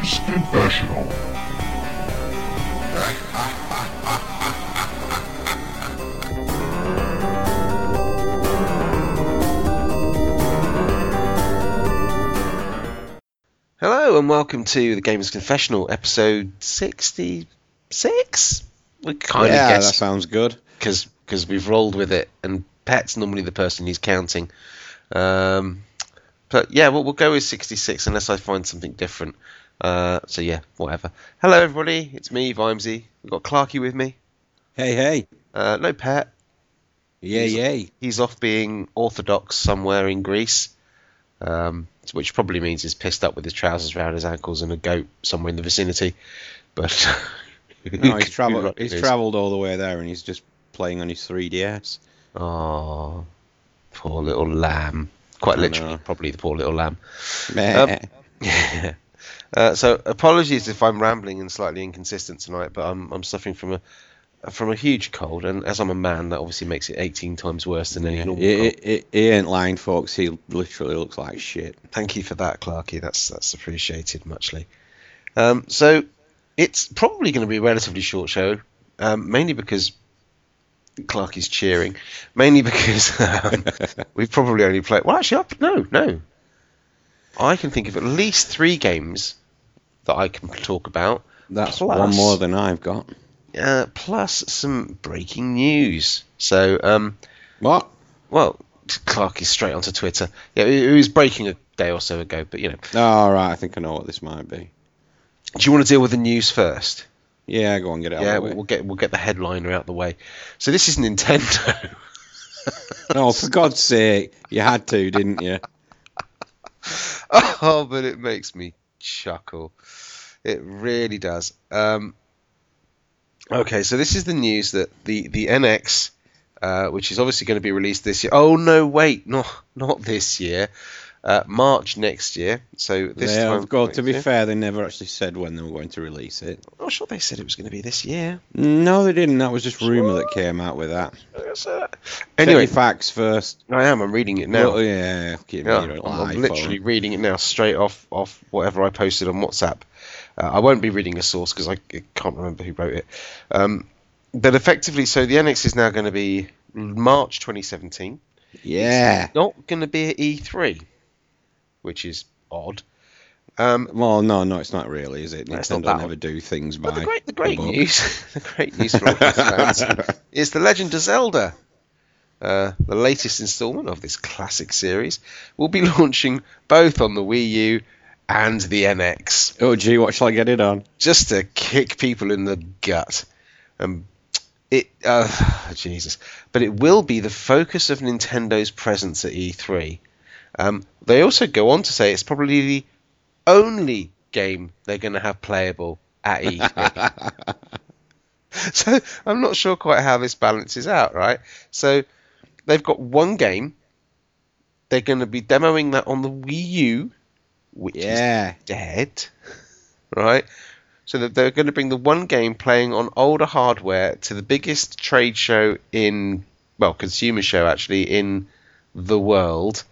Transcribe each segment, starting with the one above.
Games Confessional. Hello and welcome to the Gamers Confessional, episode sixty-six. We kind of yeah, that guess sounds good. because because we've rolled with it, and Pet's normally the person who's counting. Um, but yeah, we'll, we'll go with sixty-six unless I find something different. Uh, so yeah, whatever. Hello everybody, it's me, Vimesy. We've got Clarky with me. Hey, hey. Uh, no Pet. Yeah, He's- yay. He's off being orthodox somewhere in Greece, um, which probably means he's pissed up with his trousers around his ankles and a goat somewhere in the vicinity. But No, he's travelled. He's travelled all the way there, and he's just playing on his 3DS. Oh, poor little lamb. Quite literally, probably the poor little lamb. Meh. Yeah. Uh, so apologies if I'm rambling and slightly inconsistent tonight, but I'm I'm suffering from a from a huge cold, and as I'm a man, that obviously makes it 18 times worse than any Yeah, normal he, cold. he- he ain't lying, folks. He literally looks like shit. Thank you for that, Clarky. That's that's appreciated muchly. Um, so it's probably going to be a relatively short show, um, mainly because Clarky's cheering, mainly because um, we've probably only played. Well, actually, I, no, no. I can think of at least three games that I can talk about, That's Plus- one more than I've got. uh, plus some breaking news. So, um, What? well, Clark is straight onto Twitter. Yeah, it, was breaking a day or so ago, but you know. All right, I think I know what this might be. Do you want to deal with the news first? Yeah, go on, get it out Yeah, of the we'll, way. we'll get we'll get the headliner out the way. So this is Nintendo. Oh, for God's sake, you had to, didn't you? oh, but it makes me chuckle. It really does. Um, okay, so this is the news that the the NX, uh, which is obviously going to be released this year. Oh no, wait, not not this year. Uh, March next year. So this They time. got to be year. fair. They never actually said when they were going to release it. I'm not sure they said it was going to be this year. No, they didn't. That was just rumor that came out with that. Anyway, facts first. I am. I'm reading it now. Well, yeah, Yeah, I'm, I'm literally reading it now straight off off whatever I posted on WhatsApp. Uh, I won't be reading a source because I, I can't remember who wrote it. Um, but effectively, so the NX is now going to be March 2017. Yeah. Not going to be at E3, which is odd. Um, Well, no, no, it's not really, is it? No, not Nintendo that never do things by. but the great, the great book. news, the great news for all these fans is the Legend of Zelda. Uh, the latest installment of this classic series will be launching both on the Wii U and the NX. Oh, gee, what shall I get it on? just to kick people in the gut. Um, it, uh, Jesus, but it will be the focus of Nintendo's presence at E3. Um, they also go on to say it's probably the only game they're going to have playable at E3. so I'm not sure quite how this balances out, right? So they've got one game. They're going to be demoing that on the Wii U, which is yeah. dead, right? So that they're going to bring the one game playing on older hardware to the biggest trade show in, well, consumer show actually in the world.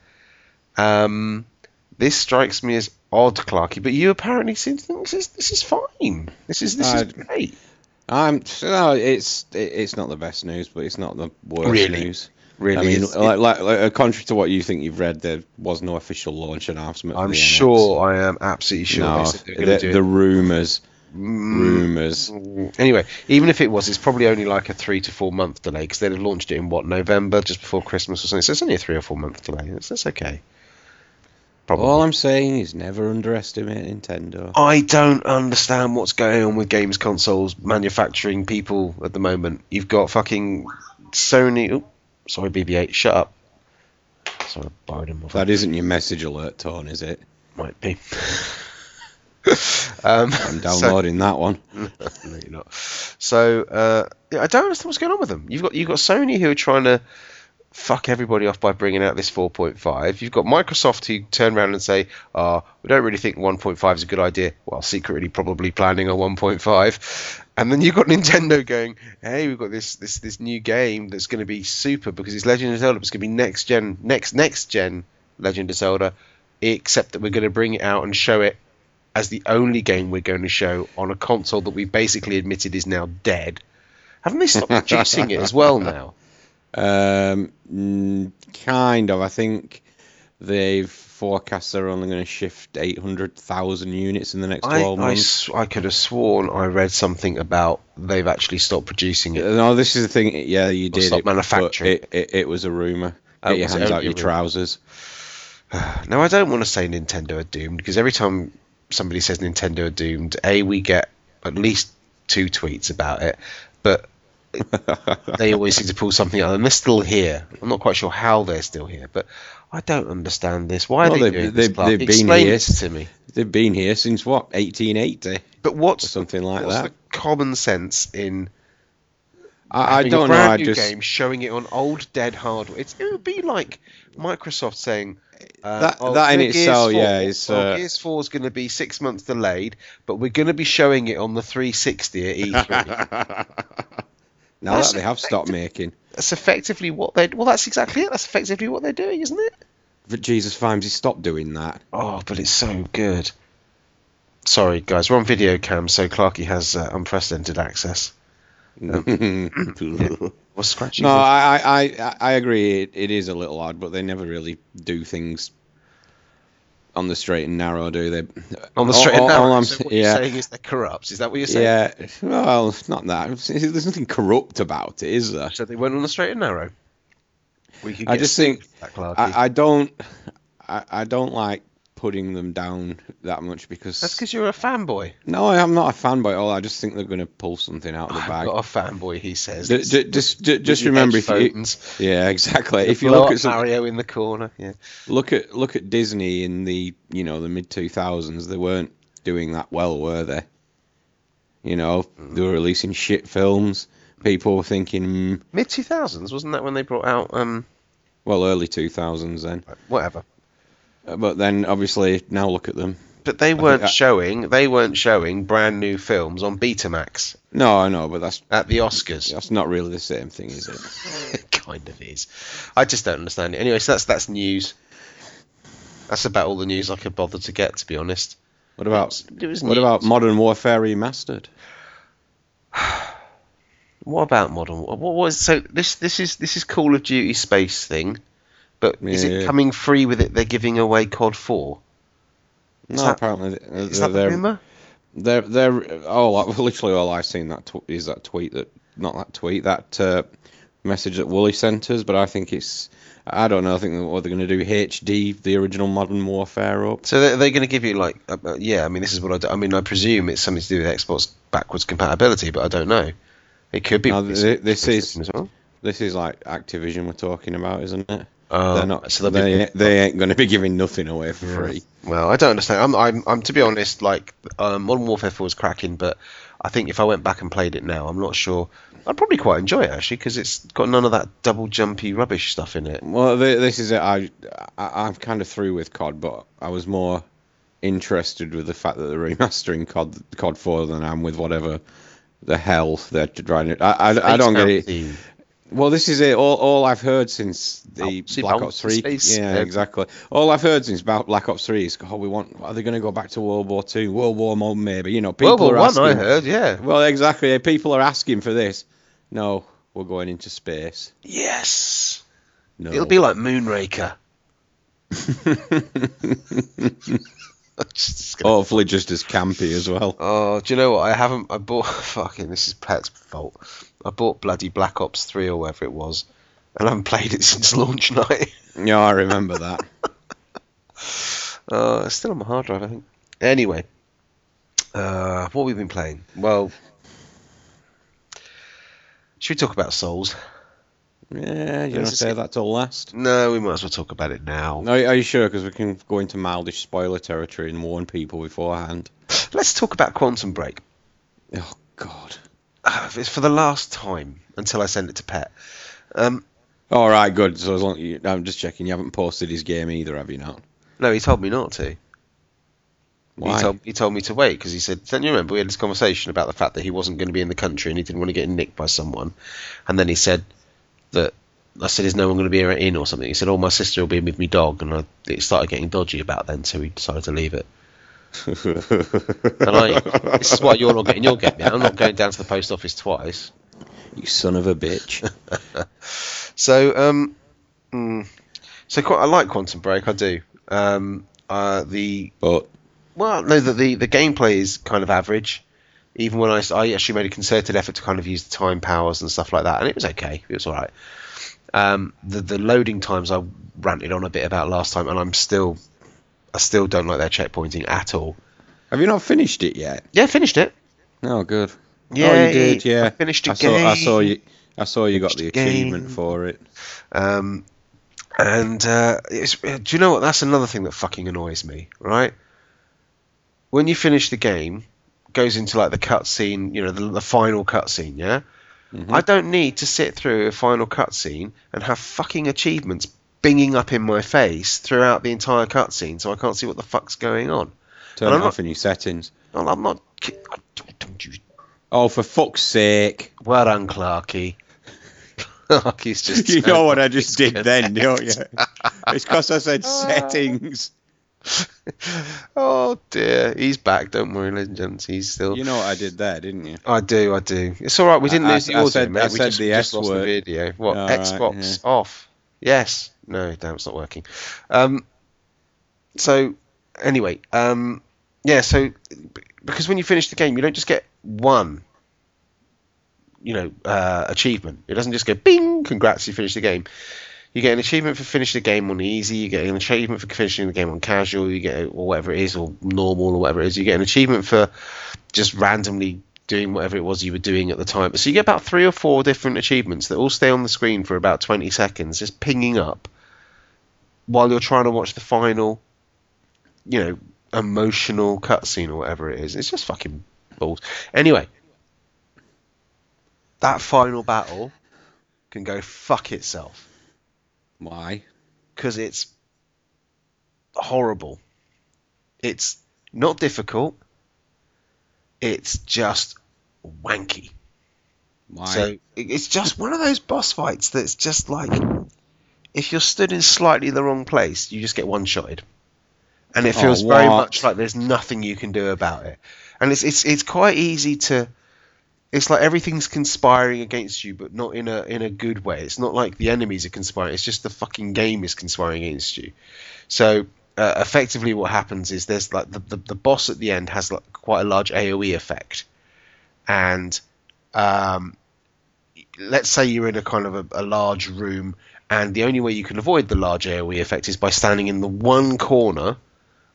Um, this strikes me as odd, Clarky, but you apparently seem to think this is this is fine. This is this is great. I'm. No, it's it, it's not the best news, but it's not the worst Really? news. Really, I mean, like, like, like, uh, contrary to what you think you've read, there was no official launch announcement. I'm sure I am absolutely sure No, they said they were the, the rumors, Mm, rumors. Anyway, even if it was, it's probably only like a three to four month delay because they'd have launched it in what November, just before Christmas or something. So it's only a three or four month delay. That's, that's okay. Probably. All I'm saying is never underestimate Nintendo. I don't understand what's going on with games consoles manufacturing people at the moment. You've got fucking Sony. Oh, sorry, BB-8. Shut up. Sorry, borrowed him. That isn't your message alert tone, is it? might be. um, I'm so- downloading that one. no, you're not. So uh, yeah, I don't understand what's going on with them. You've got you've got Sony who are trying to fuck everybody off by bringing out this 4.5. You've got Microsoft who turn around and say, "Ah, we don't really think 1.5 is a good idea." Well, secretly probably planning a 1.5. And then you've got Nintendo going, "Hey, we've got this this this new game that's going to be super because it's Legend of Zelda. It's going to be next gen, next next gen Legend of Zelda, except that we're going to bring it out and show it as the only game we're going to show on a console that we basically admitted is now dead. Haven't they stopped producing it as well now? Um, kind of. I think they've forecast they're only going to shift 800,000 units in the next 12 I, months. I, I, could have sworn I read something about they've actually stopped producing it. No, this is the thing. Yeah, you did. Stop manufacturing. It, it, it, was a rumor. Oh, Get your hands out your trousers. Now, I don't want to say Nintendo are doomed because every time somebody says Nintendo are doomed, A, we get at least two tweets about it, but they always seem to pull something out, and they're still here. I'm not quite sure how they're still here, but I don't understand this. Why well, are they doing they've, this? They've Explain been here to me. They've been here since what 1880. But what's something like what's that? The common sense in I, I don't a brand know. I new just game showing it on old dead hardware. It's, it would be like Microsoft saying. Uh, that oh, that in Gears itself, 4, yeah, is uh, Gears Four is going to be six months delayed, but we're going to be showing it on the 360 at E3. now That's that they have stopped making. that's effectively what they. Well, that's exactly it. That's effectively what they're doing, isn't it? But Jesus Fimes, he stopped doing that. Oh, but it's so good. Sorry, guys, we're on video cam, so Clarky has uh, unprecedented access. Um, What's scratching? No. I, I, I, I agree. It, it is a little odd, but they never really do things on the straight and narrow, do they? on the straight and narrow. all I'm- so what yeah. you're saying is they're corrupt. Is that what you're saying? Yeah. Well, not that. There's nothing corrupt about it, is there? So they went on the straight and narrow. I just think. I, I don't. I, I don't like putting them down that much because That's because you're a fanboy. no, I'm not a fanboy at all. I just think they're going to pull something out of the I'm bag. not a fanboy, he says. Ju- ju- just, ju- just remember if you, yeah, exactly. If you look at some, Mario in the corner, yeah. look at look at Disney in the you know the mid 2000s, they weren't doing that well, were they? You know, they were releasing shit films. People were thinking, mm, Mid 2000s, wasn't that when they brought out um well, early 2000s then. whatever? Uh, But then obviously now look at them. But they weren't I- showing. They weren't showing brand new films on Betamax No, I know, but that's at the Oscars. that's not really the same thing, is it? it kind of is. I just don't understand it. Anyway, so that's that's news. That's about all the news I could bother to get, to be honest. What about It was what about Modern Warfare Remastered? What about Modern? War- What was so? This this is this is Call of Duty space thing, but is it Yeah. coming free with it? They're giving away COD Four. No, that- apparently Is that the rumor? they're they're oh, like, literally all I've seen that tw- is that tweet that not that tweet that uh, message that Wooly sent us, but I think it's I don't know. I think what they're going to do HD the original Modern Warfare up. So they're, they're going to give you like, uh, uh, yeah. I mean, this is what I. Do. I mean, I presume it's something to do with Xbox backwards compatibility, but I don't know. It could be. No, with th- this is- as well. This is like Activision we're talking about, isn't it? Oh, they're not. so they'll be- they, they ain't going to be giving nothing away for Yeah. free. Well, I don't understand. I'm, I'm, I'm to be honest, like um, Modern Warfare 4 was cracking, but I think if I went back and played it now, I'm not sure. I'd probably quite enjoy it actually because it's got none of that double jumpy rubbish stuff in it. Well, th- this is it. I, I I'm kind of through with COD, but I was more interested with the fact that they're remastering COD COD 4 than I am with whatever the hell they're trying to. I I, I don't get it. Well, this is it. All, all I've heard since the see, Black Ops 3. space, Yeah, exactly. All I've heard since Ba- Black Ops 3 is, oh, we want. Are they going to go back to World War Two, World War One, maybe? You know, people World War are One, asking. I heard, yeah. Well, exactly. People are asking for this. No, we're going into space. Yes. No. It'll be like Moonraker. Just Hopefully, just as campy as well. Oh, do you know what? I haven't. I bought. Fucking, this is Pet's fault. I bought bloody Black Ops 3 or whatever it was, and I haven't played it since launch night. Yeah, I remember that. Uh, it's still on my hard drive, I think. Anyway, uh, what have we been playing? Well, should we talk about Souls? Yeah, you want to say that till last? No, we might as well talk about it now. Are, are you sure? Because we can go into mildish spoiler territory and warn people beforehand. Let's talk about Quantum Break. Oh God. It's for the last time until I send it to Pet. Um, All right, good. So as long you, I'm just checking, you haven't posted his game either, have you not? no, he told me not to. Why? He told, he told me to wait because he said, don't you remember we had this conversation about the fact that he wasn't going to be in the country and he didn't want to get nicked by someone. And then he said that, I said, is no one going to be in or something? He said, oh, my sister will be with me dog. And I, it started getting dodgy about then, so he decided to leave it. And I, this is why you're not getting your get me. I'm not going down to the post office twice. you son of a bitch. So, um, mm, so quite, I like Quantum Break. I do. Um, uh, the But well, no, the, the the gameplay is kind of average. Even when I, I actually made a concerted effort to kind of use the time powers and stuff like that, and it was okay. It was all right. Um, the the loading times I ranted on a bit about last time, and I'm still, I still don't like their checkpointing at all. have you not finished it yet? Yeah, finished it. No, good. Yeah, oh, you did. I Yeah, finished a I saw. I saw you. I saw you got the Finished a game. achievement for it. Um, and uh, it's, do you know what? That's another thing that fucking annoys me, right? When you finish the game, goes into like the cutscene, you know, the, the final cutscene, yeah? Mhm. I don't need to sit through a final cutscene and have fucking achievements binging up in my face throughout the entire cutscene so I can't see what the fuck's going on. Turn it off in your settings. I'm not. Don't you. Oh, for fuck's sake! Well done, Clarky. Clarky's just. You know what I just did then, don't you? It's because I said oh. settings. oh dear, he's back. Don't worry, ladies and gents. He's still. You know what I did there, didn't you? I do, I do. It's all right. We didn't I- lose the I audio, said- mate. I we said just, the we just S lost the video. What? All right, Xbox off? Yes. No, damn, it's not working. Um. So, anyway, um, yeah. So, because when you finish the game, you don't just get one. You know, uh, achievement. It doesn't just go bing. Congrats, you finished the game. You get an achievement for finishing the game on easy. You get an achievement for finishing the game on casual. You get or whatever it is, or normal, or whatever it is. You get an achievement for just randomly doing whatever it was you were doing at the time. So you get about three or four different achievements that all stay on the screen for about 20 seconds, just pinging up while you're trying to watch the final, you know, emotional cutscene or whatever it is. It's just fucking balls. Anyway, that final battle can go fuck itself Why? because it's horrible. It's not difficult. It's just wanky. Why? So it's just one of those boss fights that's just like if you're stood in slightly the wrong place, you just get one shotted, and it Oh, feels very much like there's nothing you can do about it. And it's it's it's quite easy to. It's like everything's conspiring against you, but not in a in a good way. It's not like the enemies are conspiring. It's just the fucking game is conspiring against you. So uh, effectively, what happens is there's like the, the the boss at the end has like quite a large AOE effect, and um, let's say you're in a kind of a, a large room, and the only way you can avoid the large AOE effect is by standing in the one corner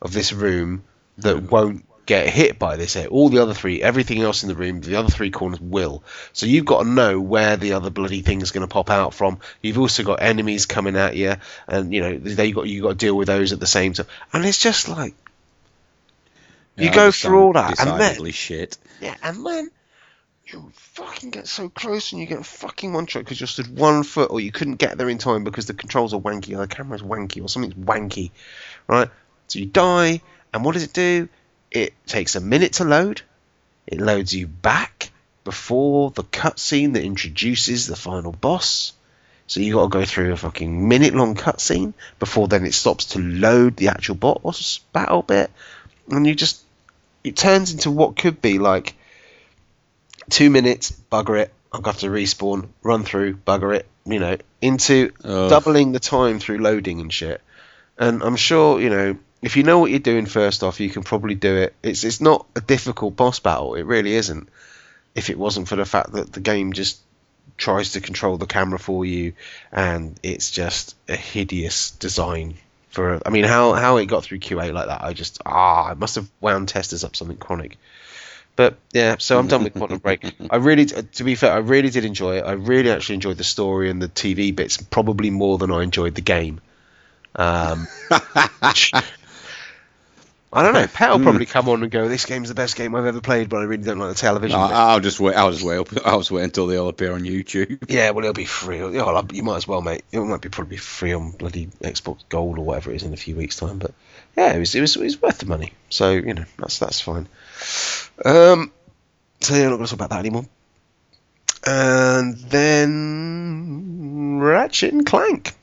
of this room that won't get hit by this. A- All the other three, everything else in the room, the other three corners will. So you've got to know where the other bloody thing's going to pop out from. You've also got enemies coming at you, and you know they got you got to deal with those at the same time. And it's just like you Yeah, go through all that, and then shit. yeah, and then you fucking get so close and you get fucking one shot because you stood one foot or you couldn't get there in time because the controls are wanky or the camera's wanky or something's wanky, right? So you die, and what does it do? It takes a minute to load. It loads you back before the cutscene that introduces the final boss. So you got to go through a fucking minute long cutscene before then it stops to load the actual boss battle bit, and you just it turns into what could be like two minutes, bugger it, I'll have to respawn, run through, bugger it, you know, into Ugh. doubling the time through loading and shit. And I'm sure, you know, if you know what you're doing first off, you can probably do it. It's it's not a difficult boss battle, it really isn't. If it wasn't for the fact that the game just tries to control the camera for you and it's just a hideous design for a, I mean how how it got through QA like that I just ah I must have wound testers up something chronic but yeah so I'm done with Quantum Break I really to be fair I really did enjoy it I really actually enjoyed the story and the TV bits probably more than I enjoyed the game um I don't know Pat will probably come on and go this game's the best game I've ever played but I really don't like the television No. I'll just wait. I'll just wait. Up, I'll just wait until they all appear on YouTube. Yeah, well, it'll be free. Well, you might as well, mate. It might be probably free on bloody Xbox Gold or whatever it is in a few weeks' time. But yeah, it was it was, it was worth the money. So you know that's that's fine. Um, so yeah, I'm not going to talk about that anymore. And then Ratchet and Clank.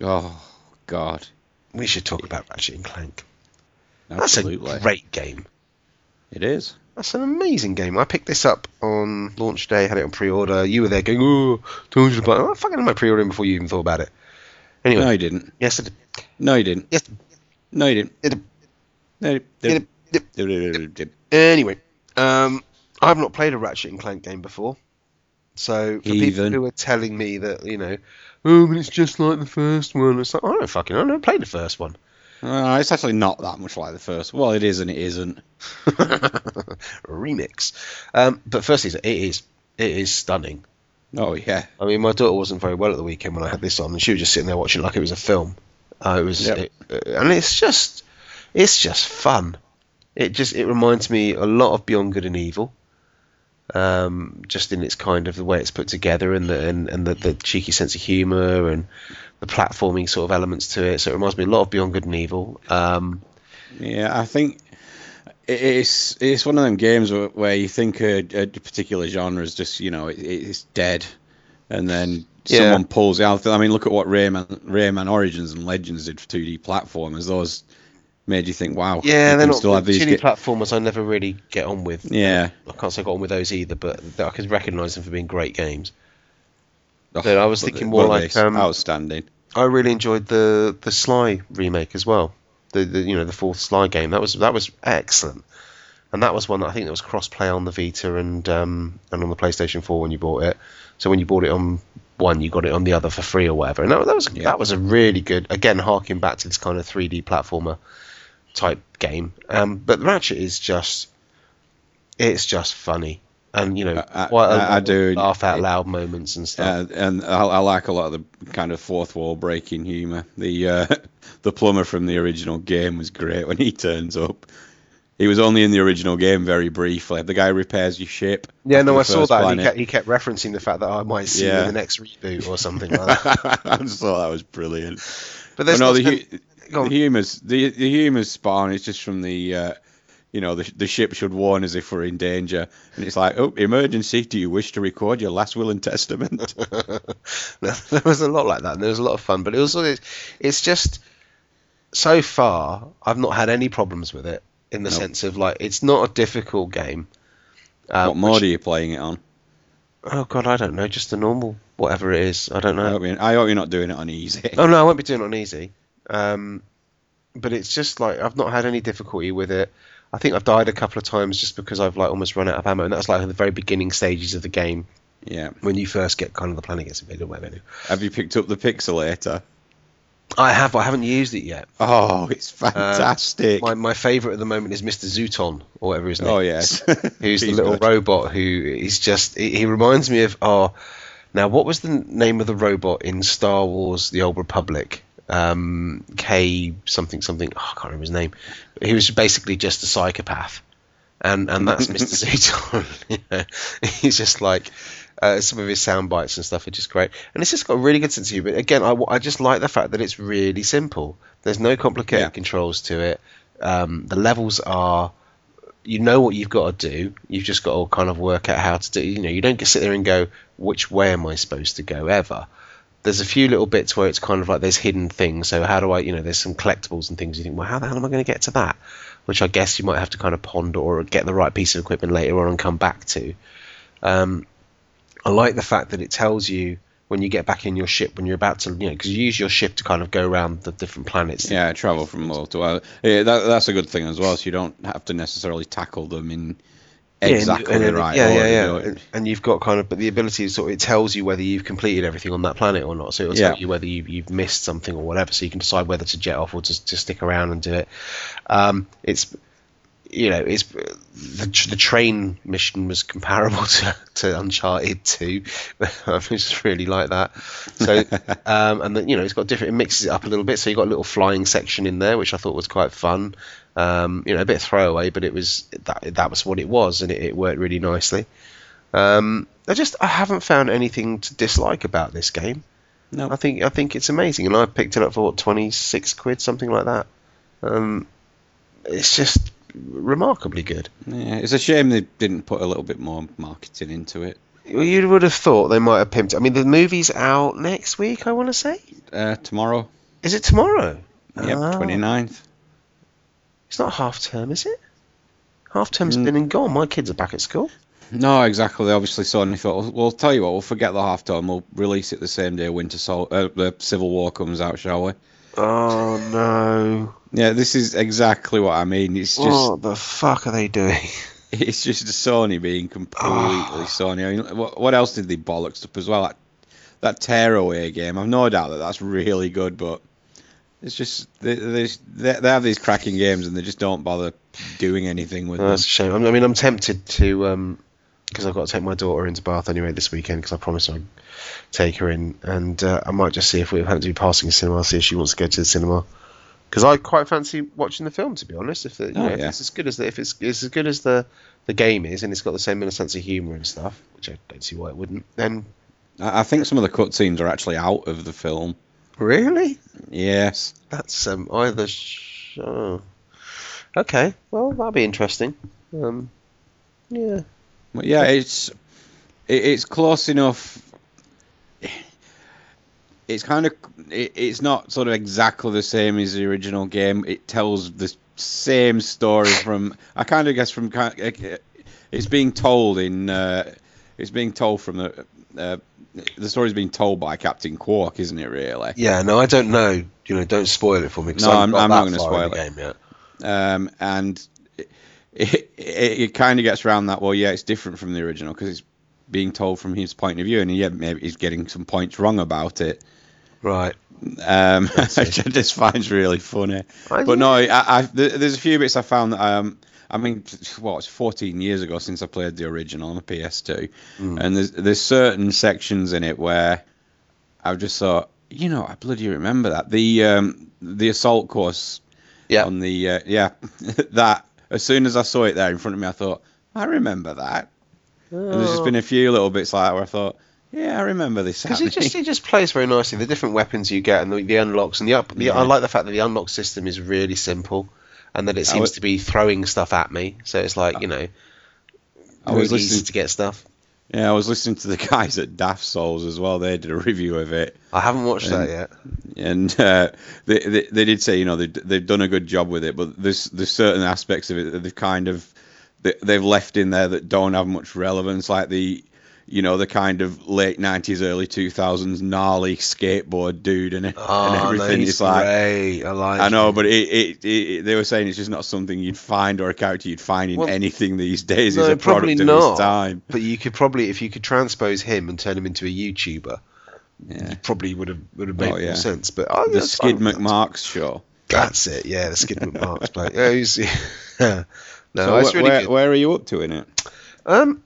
Oh God. We should talk about Ratchet and Clank. Absolutely. That's a great game. It is. That's an amazing game. I picked this up on launch day, had it on pre-order. You were there going, "Oh, 200 bucks." Oh, fucking had my pre-order in before you even thought about it. Anyway, No, you didn't. yes, I did. No, you didn't. Yes, No, you didn't. I did. No, you I did. Anyway, um, I've not played a Ratchet and Clank game before, so for people who are telling me that you know, oh, but it's just like the first one, it's like I don't fucking, I never played the first one. Uh, it's actually not that much like the first. Well, it is and it isn't. Remix. Um, but firstly, it is it is stunning. Oh yeah. I mean, my daughter wasn't very well at the weekend when I had this on, and she was just sitting there watching it like it was a film. Uh, it was, Yep. it, uh, and it's just, it's just fun. It just it reminds me a lot of Beyond Good and Evil, um, just in its kind of the way it's put together and the and, and the, the cheeky sense of humour and the platforming sort of elements to it. So it reminds me a lot of Beyond Good and Evil. Um, Yeah, I think it's it's one of them games where, where you think a, a particular genre is just you know it, it's dead, and then Yeah. someone pulls out. I mean, look at what Rayman Rayman Origins and Legends did for 2D platformers. Those made you think, wow, yeah, they're not still have these. 2D platformers. I never really get on with. yeah, I can't say I got on with those either, but I can recognise them for being great games. Oh, I was but thinking more like, um, outstanding. I really enjoyed the the Sly remake as well. The, the you know the fourth Sly game that was that was excellent, and that was one that I think that was cross play on the Vita and um, and on the PlayStation Four when you bought it. So when you bought it on one, you got it on the other for free or whatever. And that, that was Yeah. that was a really good again harking back to this kind of 3D platformer type game. Um, but Ratchet is just it's just funny. And you know, I- I- quite a I- I do. laugh out loud moments and stuff. Uh, and I, I like a lot of the kind of fourth wall breaking humour. The uh, the plumber from the original game was great when he turns up. He was only in the original game very briefly. The guy repairs your ship. Yeah, no, I saw that. He kept, he kept referencing the fact that I might see you Yeah. in the next reboot or something like that. I just thought that was brilliant. But there's no, the, of- the humour's the the humour's spawn is just from the. Uh, you know, the, the ship should warn us if we're in danger. And it's like, oh, emergency, do you wish to record your last will and testament? No, there was a lot like that, and there was a lot of fun. But it was it's, it's just so far I've not had any problems with it in the Nope. sense of like it's not a difficult game. Uh, what mode which- are you playing it on? oh God, I don't know, just the normal whatever it is. I don't I know. hope, you're, I hope you're not doing it on easy. Oh no, I won't be doing it on easy. Um, but it's just like I've not had any difficulty with it. I think I've died a couple of times just because I've like almost run out of ammo, and that's like in the very beginning stages of the game Yeah. when you first get kind of the planet gets invaded whatever. Have you picked up the pixelator? I have, I haven't used it yet. Oh, it's fantastic. My my favourite at the moment is Mr. Zurkon or whatever his name. oh yes. who's the little good. robot who is just he, he reminds me of oh now what was the name of the robot in Star Wars the Old Republic um K something something oh, I can't remember his name he was basically just a psychopath and and that's Mr. Zurkon you know? he's just like uh, some of his sound bites and stuff are just great and it's just got a really good sense of humor But again I, I just like the fact that it's really simple there's no complicated Yeah. controls to it um, the levels are you know what you've got to do. You've just got to kind of work out how to do. You know, you don't get sit there and go, which way am I supposed to go ever. There's a few little bits where it's kind of like there's hidden things. So how do I, you know, there's some collectibles and things. You think, well, how the hell am I going to get to that? Which I guess you might have to kind of ponder or get the right piece of equipment later on and come back to. Um, I like the fact that it tells you when you get back in your ship when you're about to, you know, because you use your ship to kind of go around the different planets. Yeah, travel from world to world. Yeah, that, that's a good thing as well. So you don't have to necessarily tackle them in Yeah, and- exactly and right yeah, order. Yeah, yeah, you know. And, and you've got kind of, but the ability is sort of, it tells you whether you've completed everything on that planet or not. So it'll Yeah. tell you whether you've, you've missed something or whatever. So you can decide whether to jet off or to, to stick around and do it. Um, it's, you know, it's the, the train mission was comparable to, to Uncharted 2. I just really like that. So, um, and then, you know, it's got different, it mixes it up a little bit. So you've got a little flying section in there, which I thought was quite fun. Um, you know, a bit throwaway, but it was that that was what it was, and it, it worked really nicely. Um, I just I haven't found anything to dislike about this game. No. I think I think it's amazing, and I picked it up for what twenty six quid, something like that. Um, it's just remarkably good. Yeah, it's a shame they didn't put a little bit more marketing into it. Well, You would have thought they might have pimped. I mean, the movie's out next week. I want to say, Uh, tomorrow, is it tomorrow? yep, Ah. 29th. It's It's not half term, is it? Half term's Mm. been and gone. My kids are back at school. No, exactly. They obviously, saw Sony thought, well, we'll tell you what, we'll forget the half term. We'll release it the same day Winter Sol- uh, the Civil War comes out, shall we? Oh no! Yeah, this is exactly what I mean. It's just, what the fuck are they doing? it's just Sony being completely Ah. Sony. I mean, what, what else did they bollocks up as well? That, that tearaway game. I've no doubt that that's really good, but it's just they, they, they have these cracking games and they just don't bother doing anything with Oh, them. that's a shame. I mean, I'm tempted to um 'cause because I've got to take my daughter into Bath anyway this weekend because I promised I'd take her in, and uh, I might just see if we happen to be passing a cinema, see if she wants to go to the cinema. Because I quite fancy watching the film, to be honest. If, the, Oh, know, if yeah. it's as good as the, if it's, it's as good as the the game is, and it's got the same inner sense of humour and stuff, which I don't see why it wouldn't. Then I, I think some of the cutscenes are actually out of the film. really, Yes. that's um, either. Sh- oh. Okay, well that'll be interesting. Um, yeah. Yeah, it's it, it's close enough. It's kind of it, it's not sort of exactly the same as the original game. It tells the same story from I kind of guess from it's being told in uh, it's being told from the uh, the story's being told by Captain Quark, isn't it? Really. Yeah, no, I don't know. You know, don't spoil it for me. No, I'm- I'm not that gonna spoil the game yet. um, and it, it, it kind of gets around that. Well, yeah, it's different from the original because it's being told from his point of view, and yeah, maybe he's getting some points wrong about it, Right. um, which I just find really funny. I- But no, I, I, there's a few bits I found that um, I mean, what it's 14 years ago since I played the original on a PS2, Mm. and there's there's certain sections in it where I've just thought, you know, I bloody remember that the um, the assault course Yeah. on the uh, yeah that as soon as I saw it there in front of me, I thought I remember that. And there's just been a few little bits like that where I thought, yeah, I remember this because it just it just plays very nicely. The different weapons you get and the, the unlocks and the up. The, Yeah. I like the fact that the unlock system is really simple, and that it seems was- to be throwing stuff at me. So it's like you know, I was really easy listening. to get stuff. Yeah, I was listening to the guys at Daft Souls as well. They did a review of it, I haven't watched that yet. and uh, they, they they did say you know they they've done a good job with it, but there's there's certain aspects of it that they've kind of they, they've left in there that don't have much relevance, like the you know the kind of late '90s, early 2000s gnarly skateboard dude and, and Oh, everything. it's like great. I like. I know, him. but it, it, it, they were saying it's just not something you'd find or a character you'd find in Well, anything these days. no, a probably product of not. his time. But you could probably, if you could transpose him and turn him into a YouTuber, Yeah. probably would have would have made Oh, yeah. more sense. But oh, The Skidd. McMarx show. That's it. Yeah, the Skidd McMarx play. Yeah, he's, no, so wh- really where, good. where are you up to in it? Um,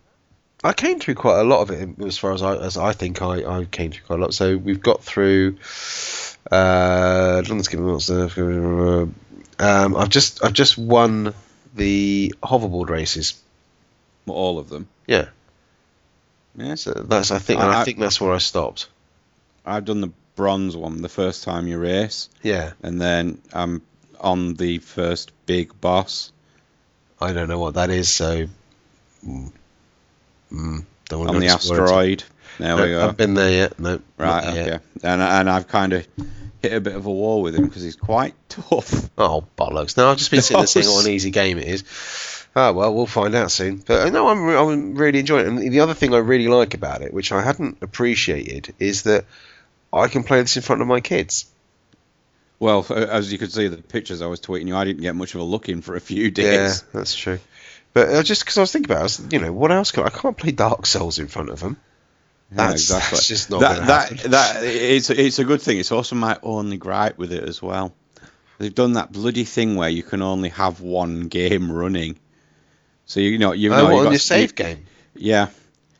I came through quite a lot of it as far as I as I think I, I came through quite a lot. So we've got through. Uh, London's Skid Monster. Um, I've just I've just won the hoverboard races. Well, all of them. Yeah, Yeah. so that's I think I I- think that's where I stopped. I've done the bronze one the first time you race, Yeah, and then I'm on the first big boss I don't know what that is. So. Mm, mm, on the asteroid. There we go. I've been there yet. No, Right, yet. okay. And and I've kind of hit a bit of a wall with him because he's quite tough. Oh bollocks! No, I've just been sitting there saying No. what an easy game it is. Oh well, we'll find out soon. But uh, no, I'm re- I'm really enjoying it. And the other thing I really like about it, which I hadn't appreciated, is that I can play this in front of my kids. Well, as you could see the pictures I was tweeting you, I didn't get much of a look in for a few days. Yeah, that's true. But uh, just because I was thinking about, it, I was, you know, what else can I can't play Dark Souls in front of them. Yeah, That's, that's just not that that that it's it's a good thing. It's also my only gripe with it as well. They've done that bloody thing where you can only have one game running. So you know you oh, know what, you've on got your s- save you- game? Yeah,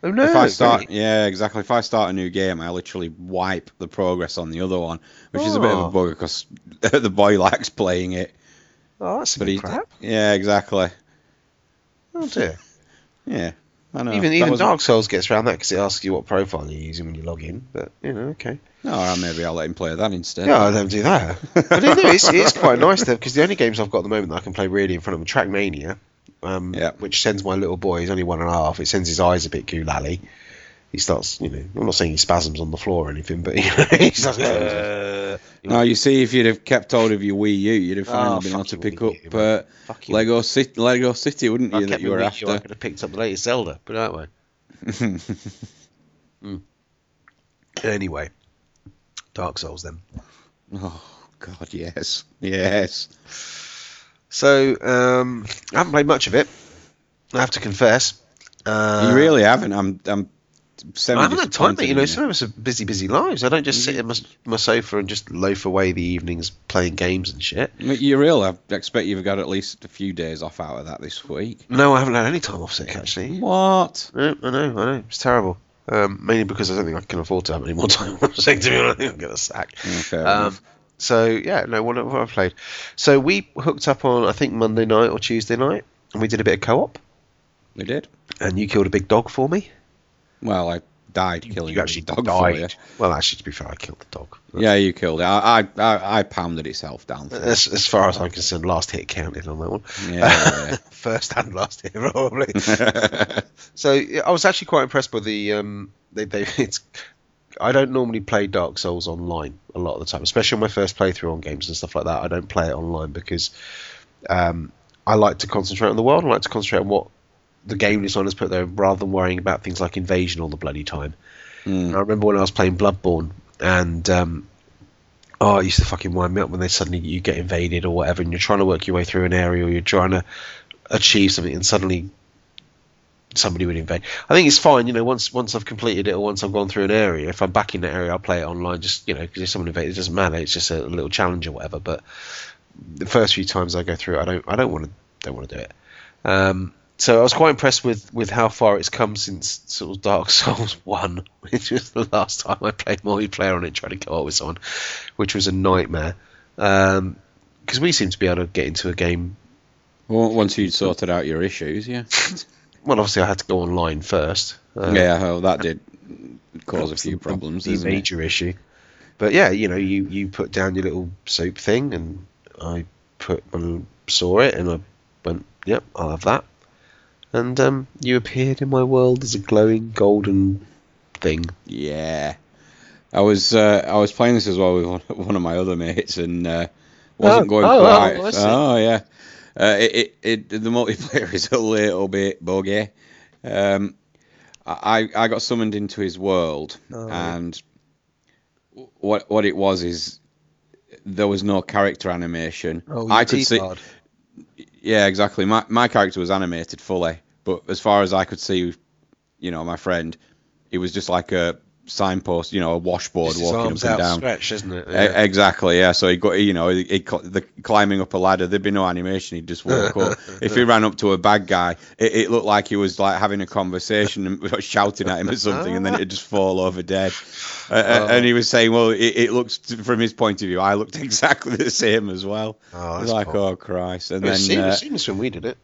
Oh no! if I start, really? yeah, exactly. If I start a new game, I literally wipe the progress on the other one, which is a bit of Oh. a bugger because the boy likes playing it. oh, that's a But crap. yeah, exactly. Oh dear. Yeah, I know. even That even Dark Souls gets around that because it asks you what profile you're using when you log in. But you know, okay. No, or maybe I'll let him play that instead. Yeah, I don't do that. but no, it's, it's quite nice though because the only games I've got at the moment that I can play really in front of them, Trackmania, um, Yeah. which sends my little boy. He's only one and a half. It sends his eyes a bit goolally. He starts, you know, I'm not saying he spasms on the floor or anything, but you know, he starts. "Uh," No, you see, if you'd have kept hold of your Wii U, you'd have finally Oh, been able to pick Wii up U, uh, Lego City, Lego City, wouldn't I you? That kept you were Wii U, I after. could have picked up the latest Zelda. Put it that way. Anyway, Dark Souls then. oh God, yes, yes. So um, I haven't played much of it. I have to confess. Uh, you really haven't. I'm, I'm. I haven't had time, but you know, some of us have busy, busy lives. I don't just sit in my, my sofa and just loaf away the evenings playing games and shit. You're real? I expect you've got at least a few days off out of that this week. No, I haven't had any time off sick actually. What? No, I know, I know. It's terrible. Um, mainly because I don't think I can afford to have any more time off sick. To be honest, I think I'll get a sack. Okay. Um, so yeah, no, what, what I've played. So we hooked up on I think Monday night or Tuesday night, and we did a bit of co-op. we did. And you killed a big dog for me. Well, I died killing you actually dog died. for you. Well, actually, to be fair, I killed the dog. Yeah, you killed it. I, I, I, pounded itself down. As, as far as I'm concerned, last hit counted on that one. Yeah, First and last hit, probably. So I was actually quite impressed by the um, they, they it's. I don't normally play Dark Souls online a lot of the time, especially on my first playthrough on games and stuff like that. I don't play it online because um, I like to concentrate on the world. I like to concentrate on what the game designers put there, rather than worrying about things like invasion all the bloody time. Mm. I remember when I was playing Bloodborne, and um, oh, it used to fucking wind me up when they suddenly you get invaded or whatever, and you're trying to work your way through an area or you're trying to achieve something, and suddenly somebody would invade. I think it's fine, you know. Once once I've completed it or once I've gone through an area, if I'm back in that area, I'll play it online. Just you know, because if someone invades, it doesn't matter. It's just a little challenge or whatever. But the first few times I go through, it, I don't I don't want to don't want to do it. Um, so I was quite impressed with, with how far it's come since sort of Dark Souls One, which was the last time I played multiplayer on it, trying to go up with someone, which was a nightmare. Because we seem to be able to get into a game. Well, Once you'd sorted out your issues, yeah. Well, obviously I had to go online first. Uh, yeah, well, that did cause a few problems, the didn't it? major issue. But yeah, you know, you, you put down your little soap thing, and I put and saw it, and I went, "Yep, I'll have that." And um, you appeared in my world as a glowing golden thing. Yeah. I was uh, I was playing this as well with one, one of my other mates and uh, wasn't Oh, going oh, quite. oh, oh yeah. Uh, it, it, it the multiplayer is a little bit buggy. Um, I I got summoned into his world Oh, and what what it was is there was no character animation. Oh, I could see yeah, exactly. My my character was animated fully, but as far as I could see, you know, my friend, it was just like a signpost, you know, a washboard walking up and down. outstretched, isn't it? E- Exactly, yeah. So he got, you know, he, he the climbing up a ladder. There'd be no animation. He'd just walk up. If he ran up to a bad guy, it, it looked like he was like having a conversation and shouting at him or something, and then it'd just fall over dead. Uh, uh, and he was saying, well, it, it looks from his point of view, I looked exactly the same as well. Oh, that's like, cool. oh Christ! And It then, uh, seamless, seamless when we did it.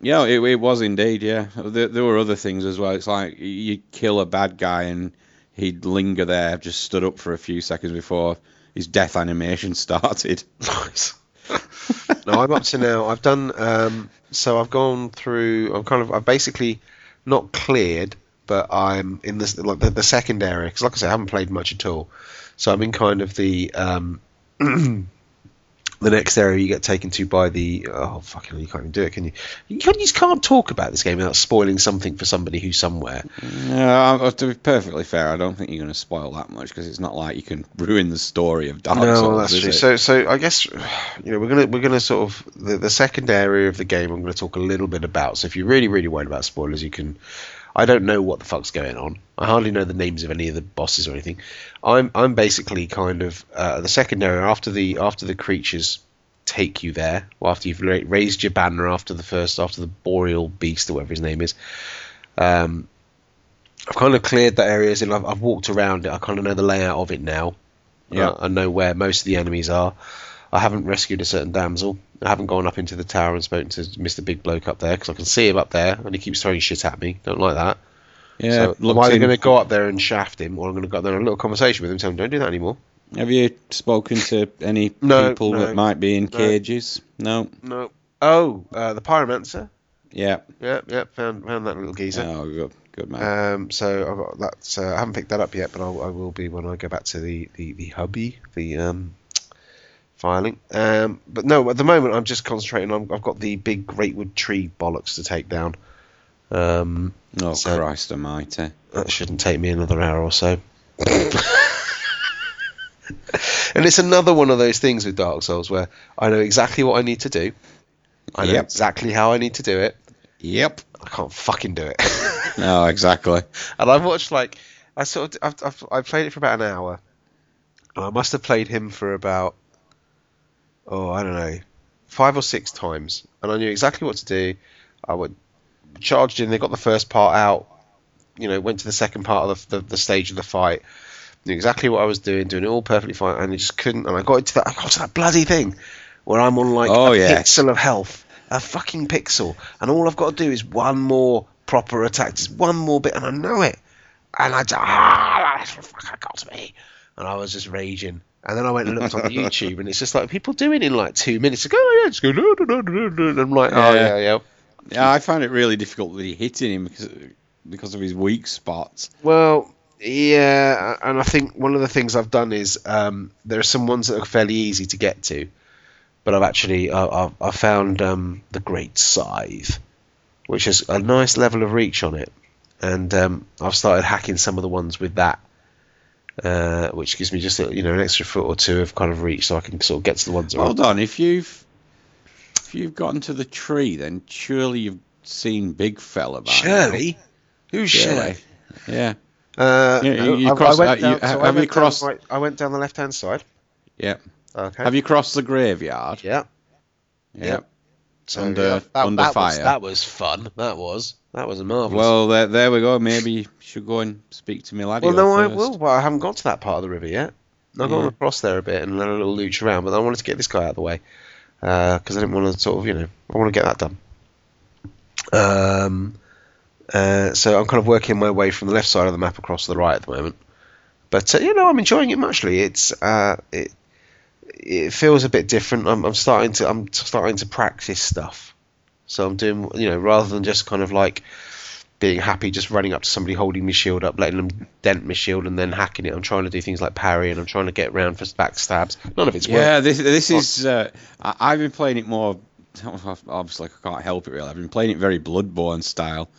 Yeah, it, it was indeed. Yeah, there, there were other things as well. It's like you kill a bad guy and he'd linger there, just stood up for a few seconds before his death animation started. Nice. no, I'm up to now. I've done. Um, so I've gone through. I'm kind of. I've basically not cleared, but I'm in this like the, the second area because, like I said, I haven't played much at all. So I'm in kind of the um, the next area you get taken to by the. Oh fucking! hell, You can't even do it, can you? You can't, you just can't talk about this game without spoiling something for somebody who's somewhere. Uh, to be perfectly fair, I don't think you're going to spoil that much because it's not like you can ruin the story of Dark no, Souls. that's true. it? So, so I guess you know we're gonna we're gonna sort of the, the second area of the game. I'm going to talk a little bit about. So, if you're really really worried about spoilers, you can. I don't know what the fuck's going on. I hardly know the names of any of the bosses or anything. I'm I'm basically kind of uh, the second area after the after the creatures take you there, or after you've ra- raised your banner after the first after the boreal beast or whatever his name is. Um, I've kind of cleared that area, and I've, I've walked around it. I kind of know the layout of it now. Yeah. Uh, I know where most of the enemies are. I haven't rescued a certain damsel. I haven't gone up into the tower and spoken to Mr. Big Bloke up there because I can see him up there and he keeps throwing shit at me. Don't like that. yeah, so I'm either going to go up there and shaft him or I'm going to go up there and have a little conversation with him, tell him don't do that anymore. Have you spoken to any No, people no, that might be in no. cages? No. No. Oh, uh, the pyromancer. Yeah. Yeah, yeah, found found that little geezer. Oh, good, good man. Um, so I've got that. Uh, I haven't picked that up yet, but I'll, I will be when I go back to the the, the hubby, the um, filing. Um, but no, at the moment I'm just concentrating on. I've got the big Greatwood tree bollocks to take down. Um, Oh So- Christ Almighty! that shouldn't take me another hour or so. and it's another one of those things with Dark Souls where I know exactly what I need to do. I know Yep. exactly how I need to do it. Yep. I can't fucking do it. No, exactly. and I've watched like I sort of I've, I've I played it for about an hour. I must have played him for about oh I don't know five or six times, and I knew exactly what to do. I would charged in. They got the first part out. You know, went to the second part of the, the, the stage of the fight. Knew exactly what I was doing, doing it all perfectly fine, and I just couldn't. And I got into that. I got to that bloody thing where I'm on like Oh, a yeah. pixel of health, a fucking pixel, and all I've got to do is one more proper attack, just one more bit, and I know it. And I just, ah, that's what fucking got to me. And I was just raging. And then I went and looked on YouTube, and it's just like people doing it in like two minutes. Like, oh yeah, just go. No, no, no, no, no. And I'm like, oh yeah, Yeah. yeah. Yeah, I found it really difficult with hitting him because because of his weak spots. Well, yeah, and I think one of the things I've done is um, there are some ones that are fairly easy to get to, but I've actually I, I've, I've found um, the Great Scythe, which has a nice level of reach on it, and um, I've started hacking some of the ones with that, uh, which gives me just a, you know an extra foot or two of kind of reach, so I can sort of get to the ones. that are- Hold on, if you've if you've gotten to the tree, then surely you've seen Big Fella by now. Shirley, who's Shirley. Shirley? Yeah, Uh, You- you- you I- I cross- went you- down- so I have went you down crossed- right- I went down the left hand side. yeah. Okay. Have you crossed the graveyard? Yeah. Yeah. Yeah. So Under- yeah, that, under that Was, fire. that was fun. That was that was marvelous. Well, there, there we go. Maybe you should go and speak to Miladio well, no, I will. But I haven't got to that part of the river yet. I've gone across there a bit and let a little looch around, but I wanted to get this guy out of the way because I didn't want to sort of, you know, I want to get that done. Um, uh, so I'm kind of working my way from the left side of the map across to the right at the moment. But uh, you know, I'm enjoying it muchly. It's uh, it it feels a bit different. I'm, I'm starting to I'm starting to practice stuff. So I'm doing you know rather than just kind of like being happy just running up to somebody holding my shield up, letting them dent my shield and then hacking it. I'm trying to do things like parry and I'm trying to get around for backstabs. None of it's working. Yeah, this this is. Uh, I, I've been playing it more. Obviously, I can't help it really. I've been playing it very Bloodborne style.